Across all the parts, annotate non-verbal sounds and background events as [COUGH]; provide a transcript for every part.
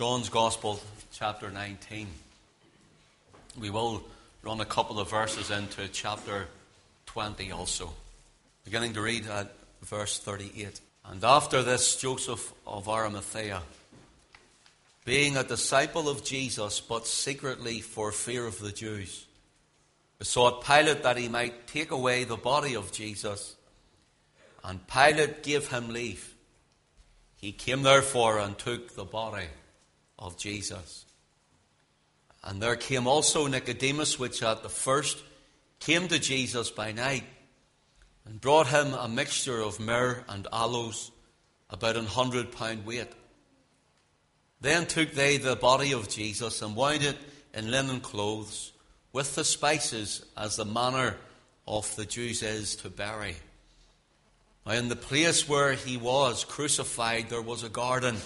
John's Gospel, chapter 19. We will run a couple of verses into chapter 20 also. Beginning to read at verse 38. And after this, Joseph of Arimathea, being a disciple of Jesus, but secretly for fear of the Jews, besought Pilate that he might take away the body of Jesus. And Pilate gave him leave. He came therefore and took the body of Jesus. And there came also Nicodemus, which at the first came to Jesus by night, and brought him a mixture of myrrh and aloes, about an hundred pound weight. Then took they the body of Jesus and wound it in linen clothes with the spices, as the manner of the Jews is to bury. Now, in the place where he was crucified, there was a garden,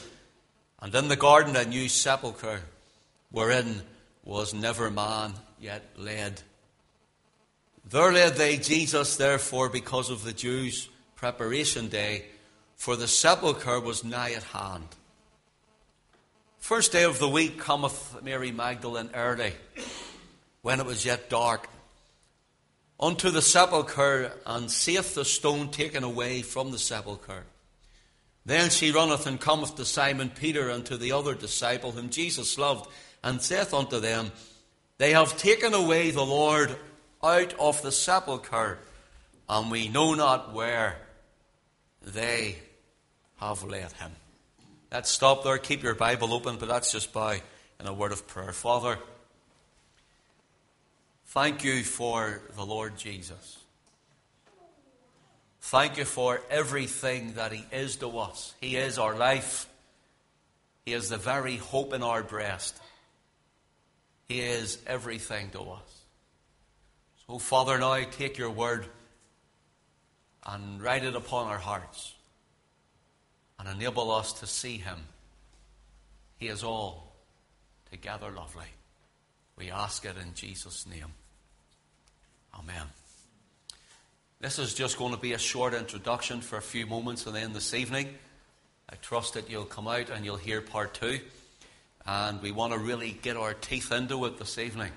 and in the garden a new sepulchre, wherein was never man yet laid. There laid they Jesus, therefore, because of the Jews' preparation day, for the sepulchre was nigh at hand. First day of the week cometh Mary Magdalene early, when it was yet dark, unto the sepulchre, and seeth the stone taken away from the sepulchre. Then she runneth and cometh to Simon Peter and to the other disciple whom Jesus loved, and saith unto them, They have taken away the Lord out of the sepulchre, and we know not where they have laid him. Let's stop there. Keep your Bible open, but that's just by in a word of prayer. Father, thank you for the Lord Jesus. Thank you for everything that He is to us. He is our life. He is the very hope in our breast. He is everything to us. So, Father, now take your word and write it upon our hearts and enable us to see Him. He is all together lovely. We ask it in Jesus' name. Amen. This is just going to be a short introduction for a few moments, and then this evening, I trust that you'll come out and you'll hear part two. And we want to really get our teeth into it this evening.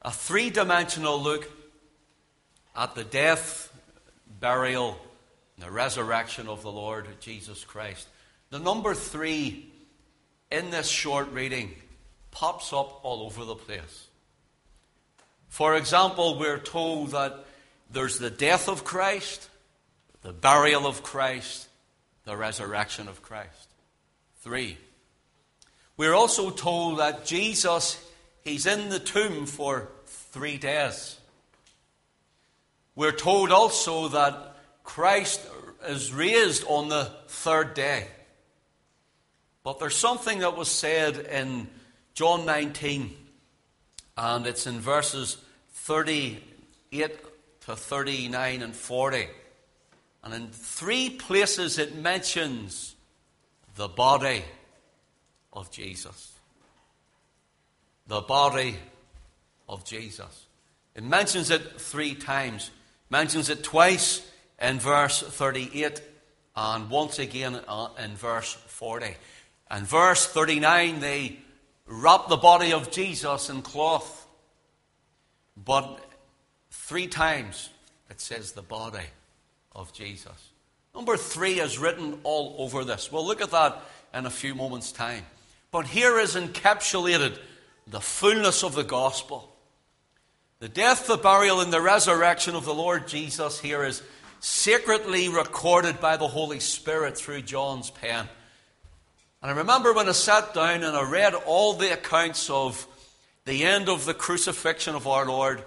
A three dimensional look at the death, burial, and the resurrection of the Lord Jesus Christ. The number three in this short reading pops up all over the place. For example, we're told that there's the death of Christ, the burial of Christ, the resurrection of Christ. Three. We're also told that Jesus, he's in the tomb for three days. We're told also that Christ is raised on the third day. But there's something that was said in John 19, and it's in verses 38 to 39 and 40. And in three places it mentions the body of Jesus. The body of Jesus. It mentions it three times. mentions it twice in verse 38 and once again uh, in verse 40. And verse 39, they wrap the body of Jesus in cloth. But three times it says the body of Jesus. Number three is written all over this. We'll look at that in a few moments' time. But here is encapsulated the fullness of the gospel. The death, the burial, and the resurrection of the Lord Jesus here is secretly recorded by the Holy Spirit through John's pen. And I remember when I sat down and I read all the accounts of the end of the crucifixion of our Lord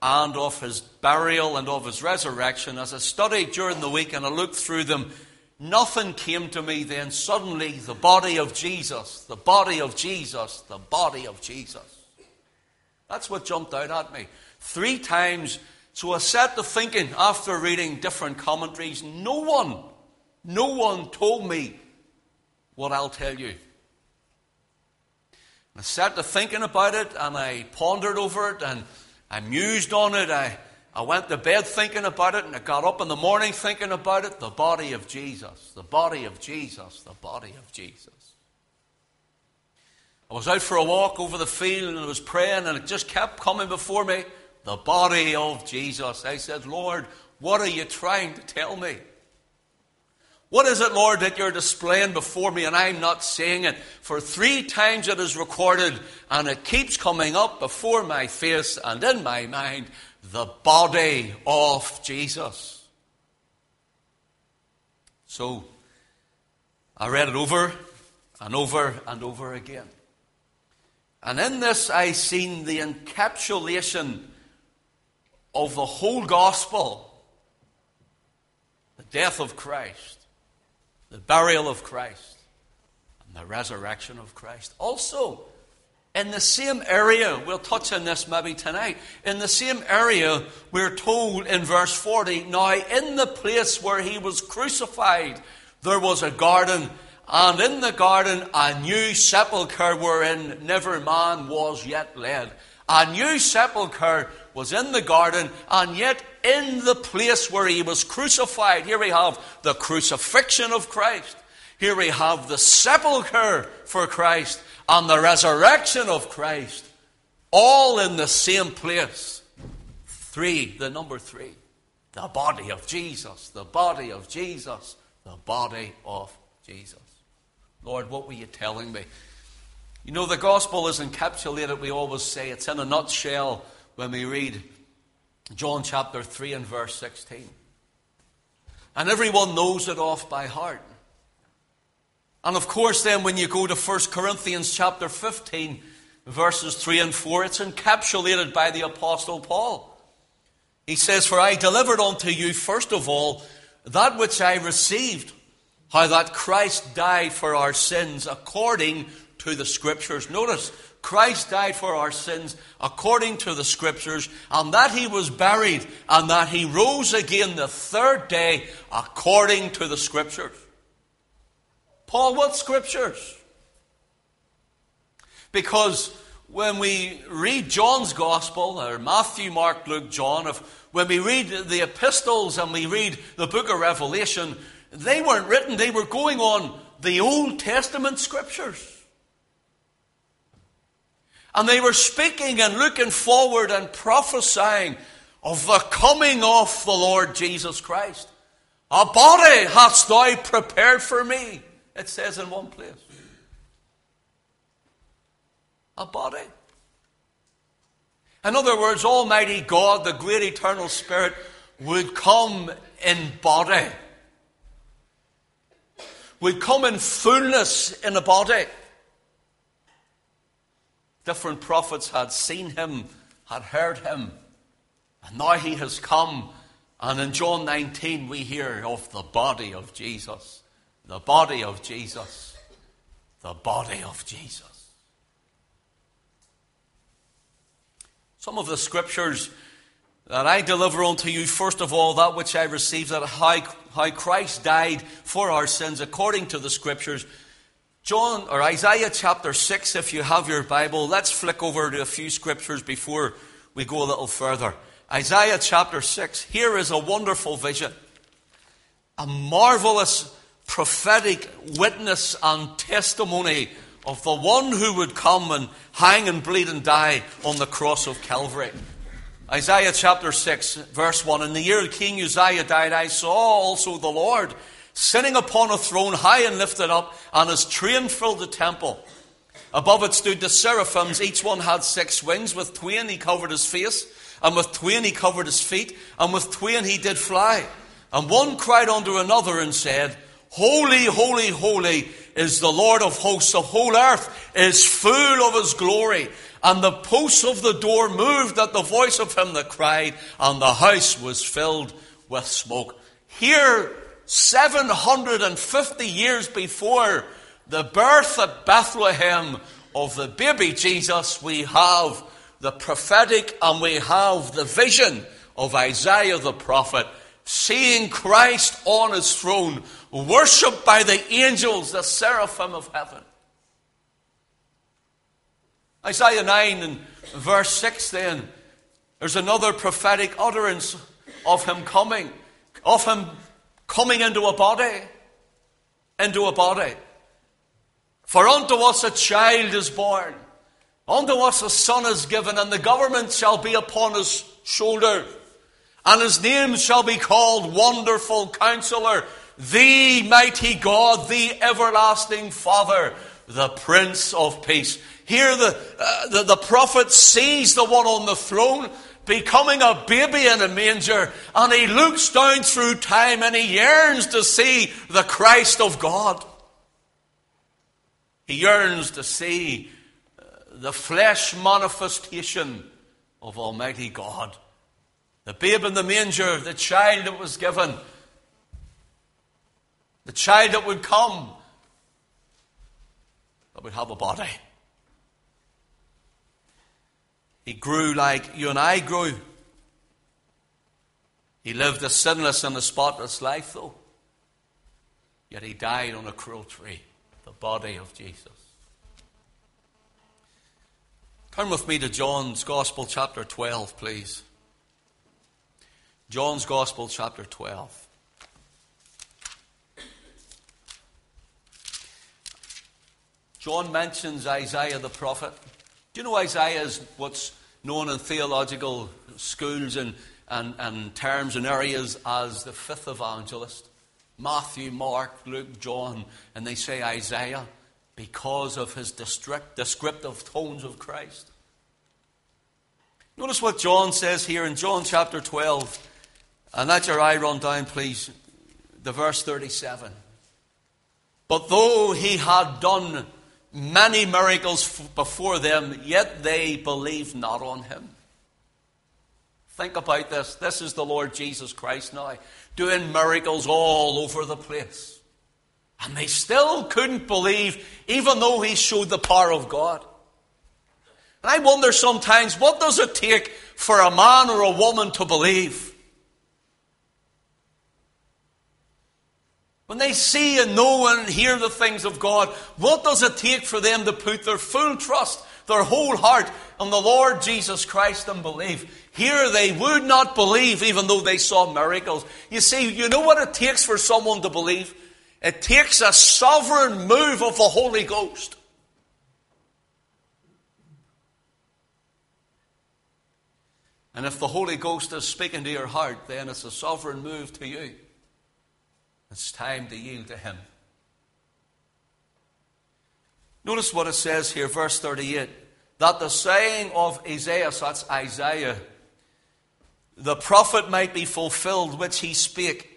and of his burial and of his resurrection, as I studied during the week and I looked through them, nothing came to me then. Suddenly, the body of Jesus, the body of Jesus, the body of Jesus. That's what jumped out at me. Three times so I set to thinking after reading different commentaries. No one, no one told me what I'll tell you. I set to thinking about it and I pondered over it and I mused on it. I, I went to bed thinking about it and I got up in the morning thinking about it. The body of Jesus, the body of Jesus, the body of Jesus. I was out for a walk over the field and I was praying and it just kept coming before me. The body of Jesus. I said, Lord, what are you trying to tell me? What is it, Lord, that you're displaying before me and I'm not seeing it? For three times it is recorded and it keeps coming up before my face and in my mind the body of Jesus. So I read it over and over and over again. And in this, I seen the encapsulation of the whole gospel the death of Christ, the burial of Christ, and the resurrection of Christ. Also, in the same area, we'll touch on this maybe tonight. In the same area, we're told in verse 40 now, in the place where he was crucified, there was a garden and in the garden, a new sepulchre wherein never man was yet laid. A new sepulchre was in the garden, and yet in the place where he was crucified. Here we have the crucifixion of Christ. Here we have the sepulchre for Christ and the resurrection of Christ. All in the same place. Three, the number three. The body of Jesus. The body of Jesus. The body of Jesus. Lord, what were you telling me? You know, the gospel is encapsulated, we always say, it's in a nutshell when we read John chapter 3 and verse 16. And everyone knows it off by heart. And of course, then, when you go to 1 Corinthians chapter 15, verses 3 and 4, it's encapsulated by the Apostle Paul. He says, For I delivered unto you, first of all, that which I received how that Christ died for our sins according to the Scriptures. Notice, Christ died for our sins according to the Scriptures, and that he was buried, and that he rose again the third day according to the Scriptures. Paul, what Scriptures? Because when we read John's Gospel, or Matthew, Mark, Luke, John, if, when we read the epistles and we read the book of Revelation, they weren't written, they were going on the Old Testament scriptures. And they were speaking and looking forward and prophesying of the coming of the Lord Jesus Christ. A body hast thou prepared for me, it says in one place. A body. In other words, Almighty God, the great eternal Spirit, would come in body would come in fullness in a body. Different prophets had seen him, had heard him, and now he has come. And in John 19, we hear of the body of Jesus. The body of Jesus. The body of Jesus. Some of the scriptures that I deliver unto you, first of all, that which I received, that how, how Christ died for our sins according to the Scriptures. John, or Isaiah chapter 6, if you have your Bible, let's flick over to a few Scriptures before we go a little further. Isaiah chapter 6, here is a wonderful vision. A marvelous prophetic witness and testimony of the one who would come and hang and bleed and die on the cross of Calvary. Isaiah chapter 6, verse 1 In the year King Uzziah died, I saw also the Lord sitting upon a throne high and lifted up, and his train filled the temple. Above it stood the seraphims, each one had six wings. With twain he covered his face, and with twain he covered his feet, and with twain he did fly. And one cried unto another and said, Holy, holy, holy is the Lord of hosts. The whole earth is full of his glory. And the posts of the door moved at the voice of him that cried, and the house was filled with smoke. Here, 750 years before the birth at Bethlehem of the baby Jesus, we have the prophetic and we have the vision of Isaiah the prophet, seeing Christ on his throne, worshipped by the angels, the seraphim of heaven. Isaiah 9 and verse 6 then, there's another prophetic utterance of him coming, of him coming into a body, into a body. For unto us a child is born, unto us a son is given, and the government shall be upon his shoulder. And his name shall be called Wonderful Counselor, the Mighty God, the Everlasting Father, the Prince of Peace. Here the, uh, the, the prophet sees the one on the throne becoming a baby in a manger, and he looks down through time and he yearns to see the Christ of God. He yearns to see uh, the flesh manifestation of Almighty God. The babe in the manger, the child that was given, the child that would come, that would have a body. He grew like you and I grew. He lived a sinless and a spotless life, though. Yet he died on a cruel tree the body of Jesus. Turn with me to John's Gospel, chapter 12, please. John's Gospel, chapter 12. John mentions Isaiah the prophet. You know Isaiah is what's known in theological schools and, and, and terms and areas as the fifth evangelist? Matthew, Mark, Luke, John, and they say Isaiah because of his descriptive tones of Christ. Notice what John says here in John chapter 12, and let your eye run down, please, the verse 37. But though he had done many miracles before them, yet they believe not on him. Think about this. This is the Lord Jesus Christ now, doing miracles all over the place. And they still couldn't believe, even though he showed the power of God. And I wonder sometimes, what does it take for a man or a woman to believe? When they see and know and hear the things of God, what does it take for them to put their full trust, their whole heart on the Lord Jesus Christ and believe? Here they would not believe even though they saw miracles. You see, you know what it takes for someone to believe? It takes a sovereign move of the Holy Ghost. And if the Holy Ghost is speaking to your heart, then it's a sovereign move to you. It's time to yield to Him. Notice what it says here, verse 38 that the saying of Isaiah, that's Isaiah, the prophet might be fulfilled which he spake.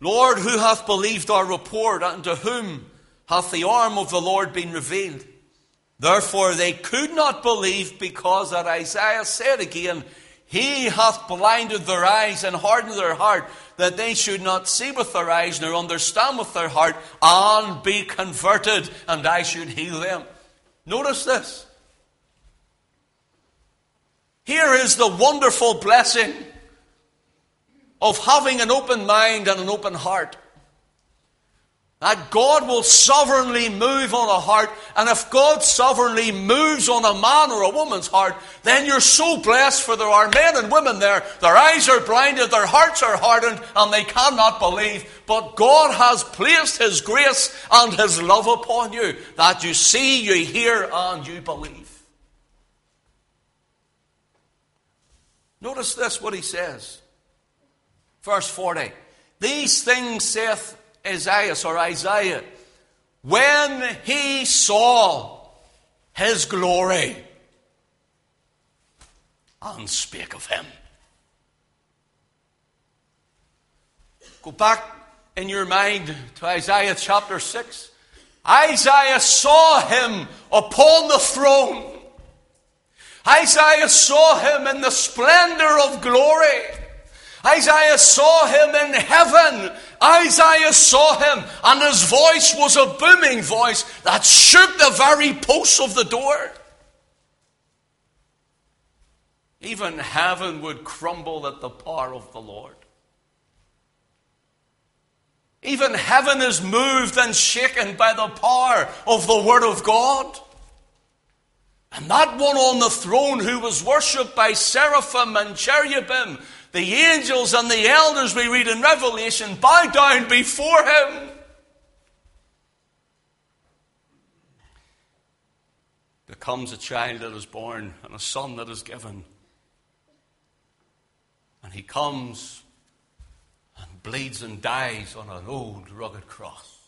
Lord, who hath believed our report, and to whom hath the arm of the Lord been revealed? Therefore they could not believe, because that Isaiah said again, He hath blinded their eyes and hardened their heart, that they should not see with their eyes, nor understand with their heart, and be converted, and I should heal them. Notice this. Here is the wonderful blessing of having an open mind and an open heart. That God will sovereignly move on a heart, and if God sovereignly moves on a man or a woman's heart, then you're so blessed for there are men and women there. Their eyes are blinded, their hearts are hardened, and they cannot believe. But God has placed His grace and His love upon you that you see, you hear, and you believe. Notice this, what he says. Verse 40. These things saith Isaiah or Isaiah when he saw his glory and spake of him. Go back in your mind to Isaiah chapter 6. Isaiah saw him upon the throne Isaiah saw him in the splendor of glory. Isaiah saw him in heaven. Isaiah saw him, and his voice was a booming voice that shook the very posts of the door. Even heaven would crumble at the power of the Lord. Even heaven is moved and shaken by the power of the Word of God. And that one on the throne who was worshipped by seraphim and cherubim, the angels and the elders we read in Revelation, bow down before him. There comes a child that is born and a son that is given. And he comes and bleeds and dies on an old rugged cross.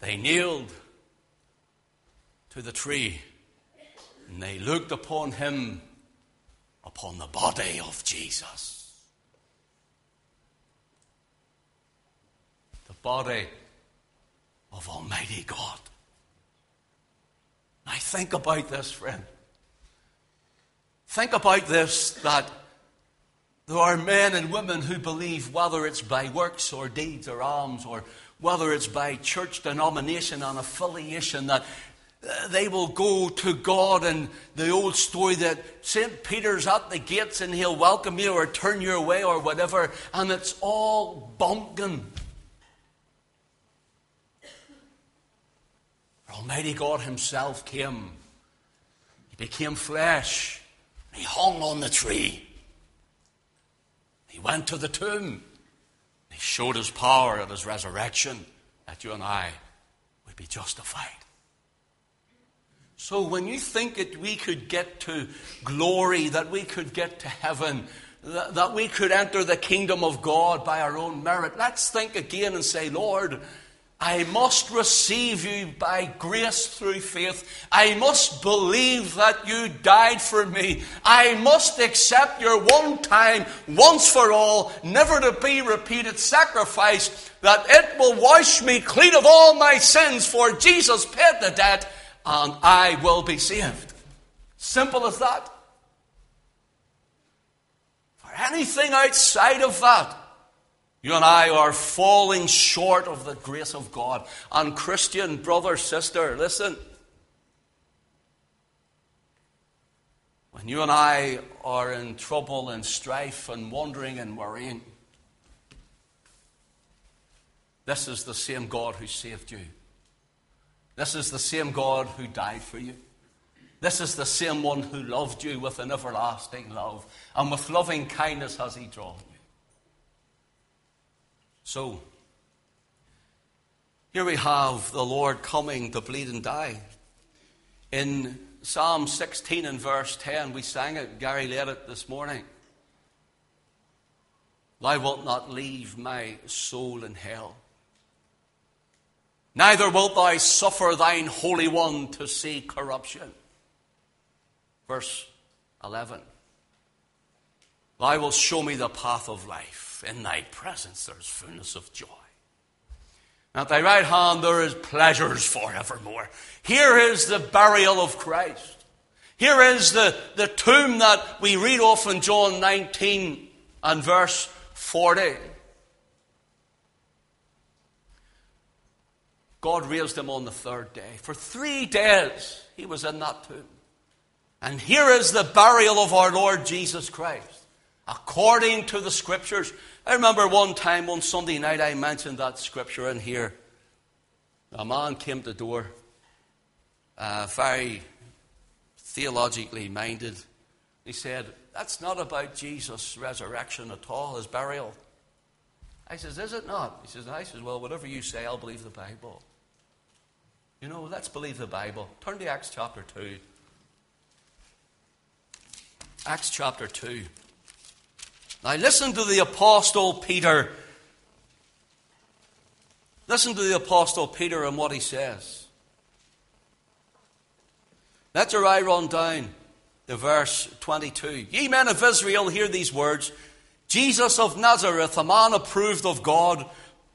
They kneeled to the tree and they looked upon him, upon the body of Jesus. The body of Almighty God. I think about this, friend. Think about this that there are men and women who believe, whether it's by works or deeds or alms, or whether it's by church denomination and affiliation, that they will go to God and the old story that St. Peter's at the gates and he'll welcome you or turn you away or whatever, and it's all bumpkin. Almighty God Himself came. He became flesh. He hung on the tree. He went to the tomb. He showed His power at His resurrection that you and I would be justified. So when you think that we could get to glory, that we could get to heaven, that, we could enter the kingdom of God by our own merit, let's think again and say, Lord, I must receive you by grace through faith. I must believe that you died for me. I must accept your one time, once for all, never to be repeated sacrifice that it will wash me clean of all my sins, for Jesus paid the debt and I will be saved. Simple as that. For anything outside of that, you and I are falling short of the grace of God. And, Christian brother, sister, listen. When you and I are in trouble and strife and wandering and worrying, this is the same God who saved you. This is the same God who died for you. This is the same one who loved you with an everlasting love. And with loving kindness has he drawn you. So, here we have the Lord coming to bleed and die. In Psalm 16 and verse 10, we sang it, Gary led it this morning. Thou wilt not leave my soul in hell. Neither wilt thou suffer thine Holy One to see corruption. Verse 11. Thou wilt show me the path of life. In thy presence there is fullness of joy. At thy right hand there is pleasures forevermore. Here is the burial of Christ. Here is the, the tomb that we read of in John 19 and verse 40. God raised him on the third day. For three days he was in that tomb. And here is the burial of our Lord Jesus Christ, according to the scriptures. I remember one time, on Sunday night, I mentioned that scripture in here. A man came to the door, uh, very theologically minded. He said, That's not about Jesus' resurrection at all, his burial. I says, Is it not? He says, I says, Well, whatever you say, I'll believe the Bible. You know, let's believe the Bible. Turn to Acts chapter 2. Acts chapter 2. Now, listen to the Apostle Peter. Listen to the Apostle Peter and what he says. Let's I run down to verse 22. Ye men of Israel, hear these words Jesus of Nazareth, a man approved of God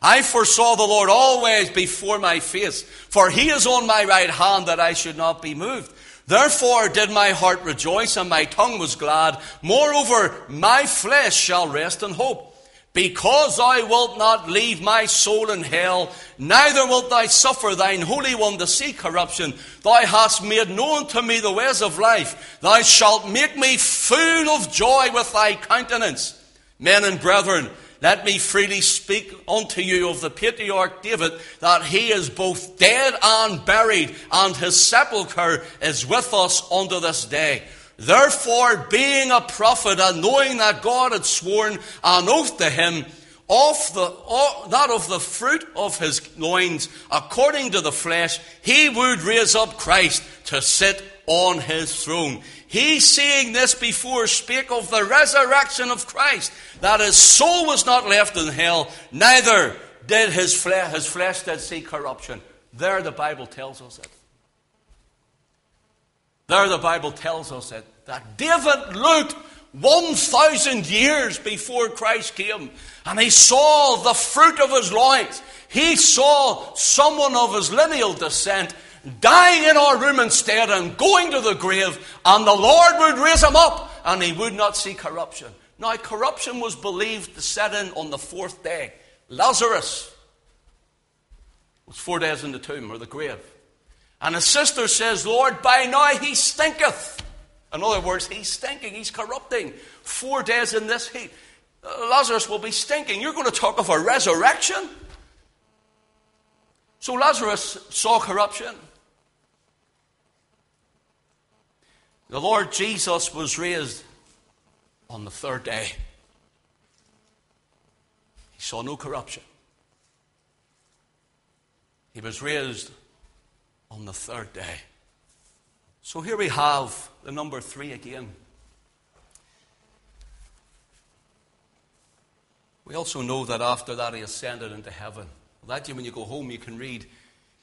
I foresaw the Lord always before my face, for he is on my right hand that I should not be moved. Therefore did my heart rejoice and my tongue was glad. Moreover, my flesh shall rest in hope. Because thou wilt not leave my soul in hell, neither wilt thou suffer thine Holy One to see corruption. Thou hast made known to me the ways of life. Thou shalt make me full of joy with thy countenance. Men and brethren, let me freely speak unto you of the patriarch David, that he is both dead and buried, and his sepulchre is with us unto this day. Therefore, being a prophet and knowing that God had sworn an oath to him, of the, of, that of the fruit of his loins, according to the flesh, he would raise up Christ to sit on his throne. He, seeing this before, spake of the resurrection of Christ, that his soul was not left in hell, neither did his flesh, his flesh did see corruption. There the Bible tells us it. There the Bible tells us it. That David looked 1,000 years before Christ came and he saw the fruit of his loins. He saw someone of his lineal descent dying in our room instead and going to the grave, and the Lord would raise him up and he would not see corruption. Now, corruption was believed to set in on the fourth day. Lazarus was four days in the tomb or the grave. And his sister says, Lord, by now he stinketh. In other words, he's stinking, he's corrupting. Four days in this heat. Lazarus will be stinking. You're going to talk of a resurrection? So Lazarus saw corruption. The Lord Jesus was raised on the third day. He saw no corruption. He was raised on the third day. So here we have the number three again. We also know that after that he ascended into heaven. That you, when you go home, you can read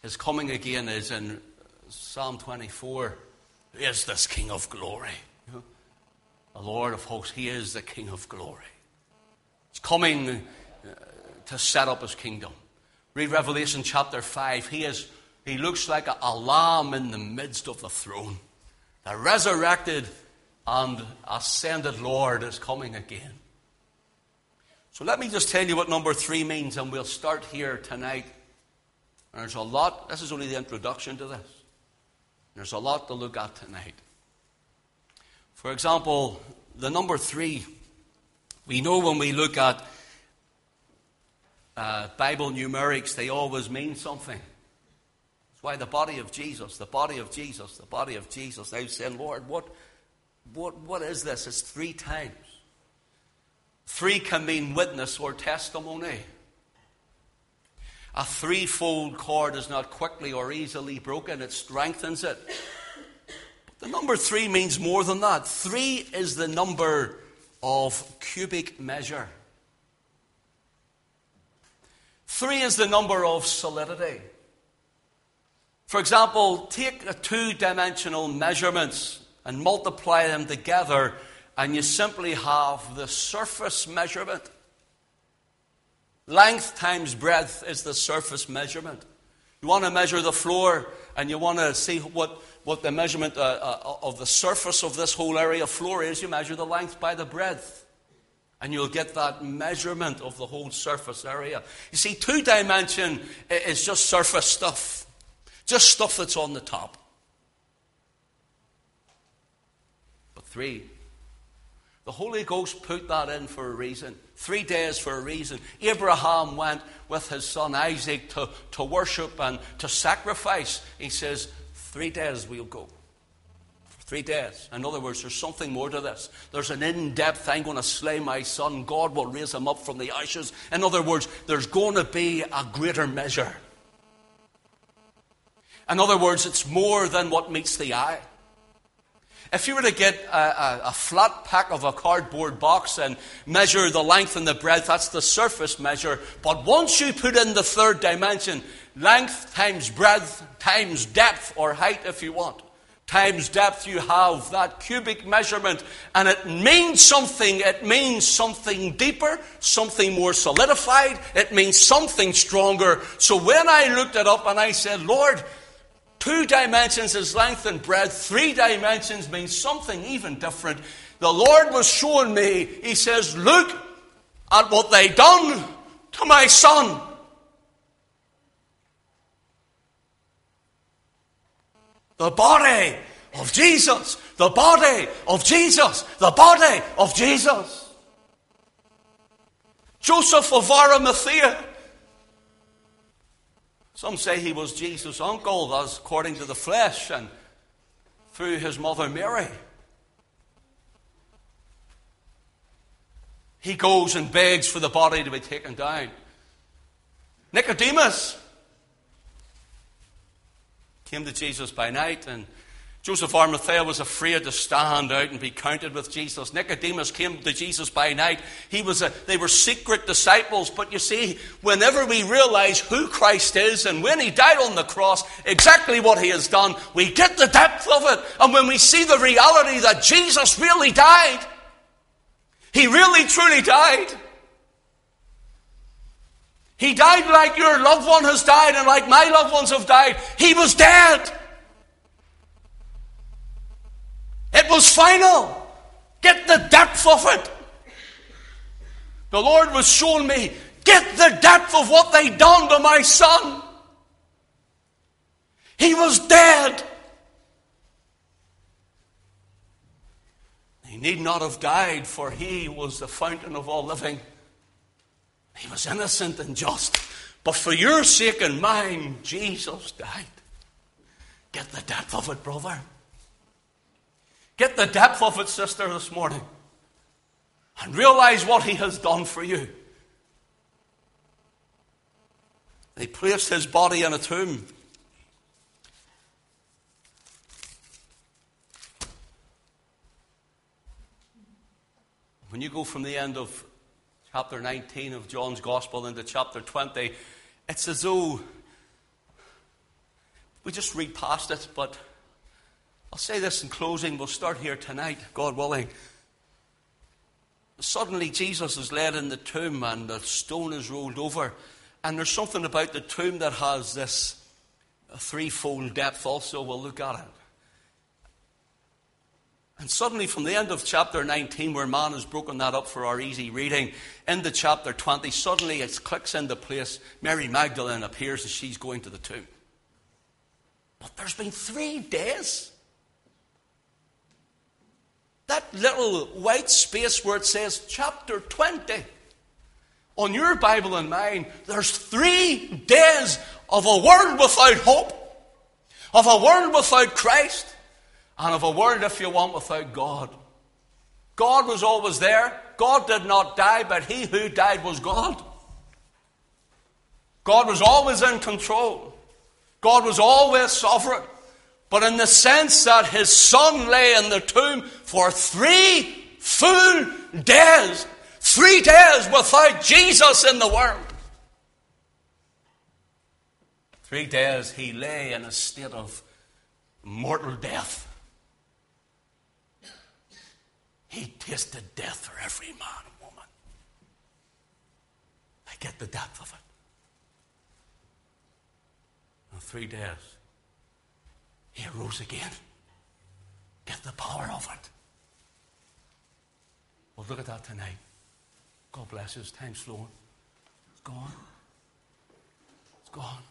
his coming again is in Psalm 24. Is this King of glory? The Lord of hosts. He is the King of glory. He's coming uh, to set up his kingdom. Read Revelation chapter 5. He, is, he looks like a, a lamb in the midst of the throne. The resurrected and ascended Lord is coming again. So let me just tell you what number three means, and we'll start here tonight. there's a lot, this is only the introduction to this. There's a lot to look at tonight. For example, the number three, we know when we look at uh, Bible numerics, they always mean something. That's why the body of Jesus, the body of Jesus, the body of Jesus. They say, Lord, what, what, what is this? It's three times. Three can mean witness or testimony. A threefold cord is not quickly or easily broken, it strengthens it. But the number three means more than that. Three is the number of cubic measure. Three is the number of solidity. For example, take two dimensional measurements and multiply them together, and you simply have the surface measurement. Length times breadth is the surface measurement. You want to measure the floor and you want to see what, what the measurement uh, uh, of the surface of this whole area of floor is, you measure the length by the breadth. And you'll get that measurement of the whole surface area. You see, two dimension is just surface stuff, just stuff that's on the top. But three the Holy Ghost put that in for a reason. Three days for a reason. Abraham went with his son Isaac to, to worship and to sacrifice. He says, Three days we'll go. Three days. In other words, there's something more to this. There's an in depth, I'm going to slay my son. God will raise him up from the ashes. In other words, there's going to be a greater measure. In other words, it's more than what meets the eye. If you were to get a, a, a, flat pack of a cardboard box and measure the length and the breadth, that's the surface measure. But once you put in the third dimension, length times breadth times depth or height, if you want, times depth, you have that cubic measurement. And it means something. It means something deeper, something more solidified. It means something stronger. So when I looked it up and I said, Lord, Two dimensions is length and breadth. Three dimensions means something even different. The Lord was showing me, He says, Look, at what they done to my son. The body of Jesus. The body of Jesus. The body of Jesus. Joseph of Arimathea. Some say he was Jesus' uncle, as according to the flesh, and through his mother Mary. He goes and begs for the body to be taken down. Nicodemus came to Jesus by night and Joseph Arimathea was afraid to stand out and be counted with Jesus. Nicodemus came to Jesus by night. He was a, they were secret disciples. But you see, whenever we realize who Christ is and when he died on the cross, exactly what he has done, we get the depth of it. And when we see the reality that Jesus really died, he really truly died. He died like your loved one has died and like my loved ones have died. He was dead. It was final. Get the depth of it. The Lord was showing me, get the depth of what they done to my son. He was dead. He need not have died, for he was the fountain of all living. He was innocent and just. But for your sake and mine, Jesus died. Get the depth of it, brother. Get the depth of it, sister, this morning. And realize what he has done for you. They placed his body in a tomb. When you go from the end of chapter 19 of John's Gospel into chapter 20, it's as though we just read past it, but I'll say this in closing. We'll start here tonight, God willing. Suddenly, Jesus is led in the tomb and the stone is rolled over. And there's something about the tomb that has this threefold depth, also. We'll look at it. And suddenly, from the end of chapter 19, where man has broken that up for our easy reading, into chapter 20, suddenly it clicks into place. Mary Magdalene appears as she's going to the tomb. But there's been three days that little white space where it says chapter 20. On your Bible and mine, there's three days of a world without hope, of a world without Christ, and of a world, if you want, without God. God was always there. God did not die, but he who died was God. God was always in control. God was always sovereign but in the sense that his son lay in the tomb for three full days. Three days without Jesus in the world. Three days he lay in a state of mortal death. He tasted death for every man and woman. I get the depth of it. In three days, he rose again. Get the power of it. Well, look at that tonight. God bless us. Time's flowing. It's gone. It's gone.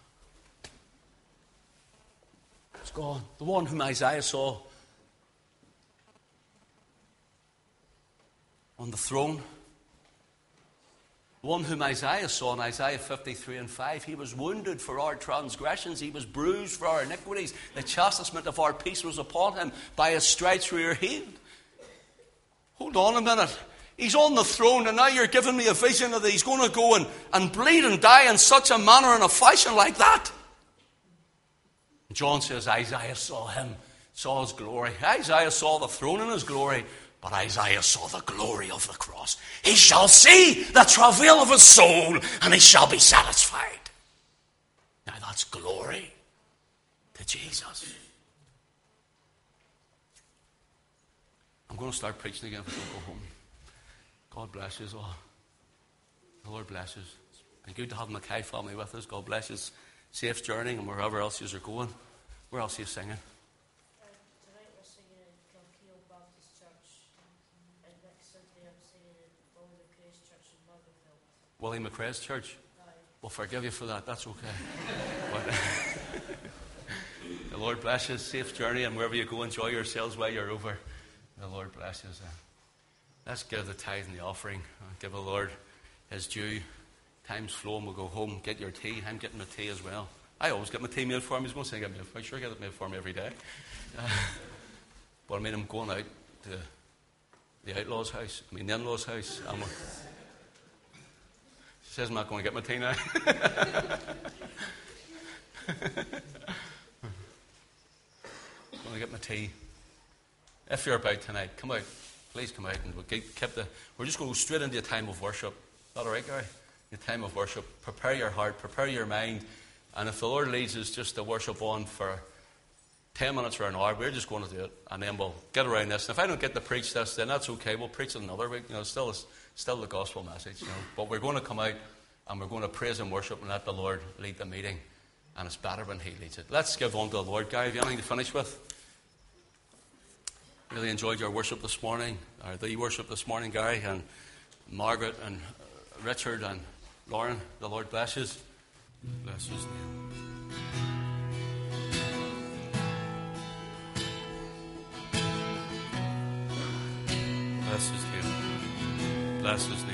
It's gone. The one whom Isaiah saw on the throne one whom Isaiah saw in Isaiah 53 and 5. He was wounded for our transgressions, he was bruised for our iniquities. The chastisement of our peace was upon him. By his stripes we are healed. Hold on a minute. He's on the throne, and now you're giving me a vision of that he's going to go and, and bleed and die in such a manner and a fashion like that. John says Isaiah saw him, saw his glory. Isaiah saw the throne in his glory. But Isaiah saw the glory of the cross. He shall see the travail of his soul, and he shall be satisfied. Now that's glory to Jesus. I'm going to start preaching again before I go home. God bless you all. The Lord bless you. It's been good to have the Mackay family with us. God bless you. Safe journey and wherever else you are going. Where else are you singing? Willie McRae's church? We'll forgive you for that. That's okay. [LAUGHS] but, [LAUGHS] the Lord bless you. Safe journey, and wherever you go, enjoy yourselves while you're over. The Lord bless you. Let's give the tithe and the offering. Give the Lord his due. Time's flowing. We'll go home, get your tea. I'm getting my tea as well. I always get my tea made for me. He's going to say. I sure get it made for me every day. [LAUGHS] But I mean, I'm going out to the outlaw's house. I mean, the in-law's house. I'm says I'm not going to get my tea now. going to get my tea. If you're about tonight, come out. Please come out and we'll keep, the. We're just going to go straight into a time of worship. Is that all right, Gary? A time of worship. Prepare your heart, prepare your mind. And if the Lord leads us just to worship on for 10 minutes or an hour, we're just going to do it. And then we'll get around this. And if I don't get to preach this, then that's okay. We'll preach it another week. You know, still, still the gospel message. You know. But we're going to come out and we're going to praise and worship and let the Lord lead the meeting. And it's better when He leads it. Let's give on to the Lord. Guy, have you anything to finish with? Really enjoyed your worship this morning, or the worship this morning, Gary, and Margaret, and uh, Richard, and Lauren. The Lord bless you. Bless His name. Bless His name. Bless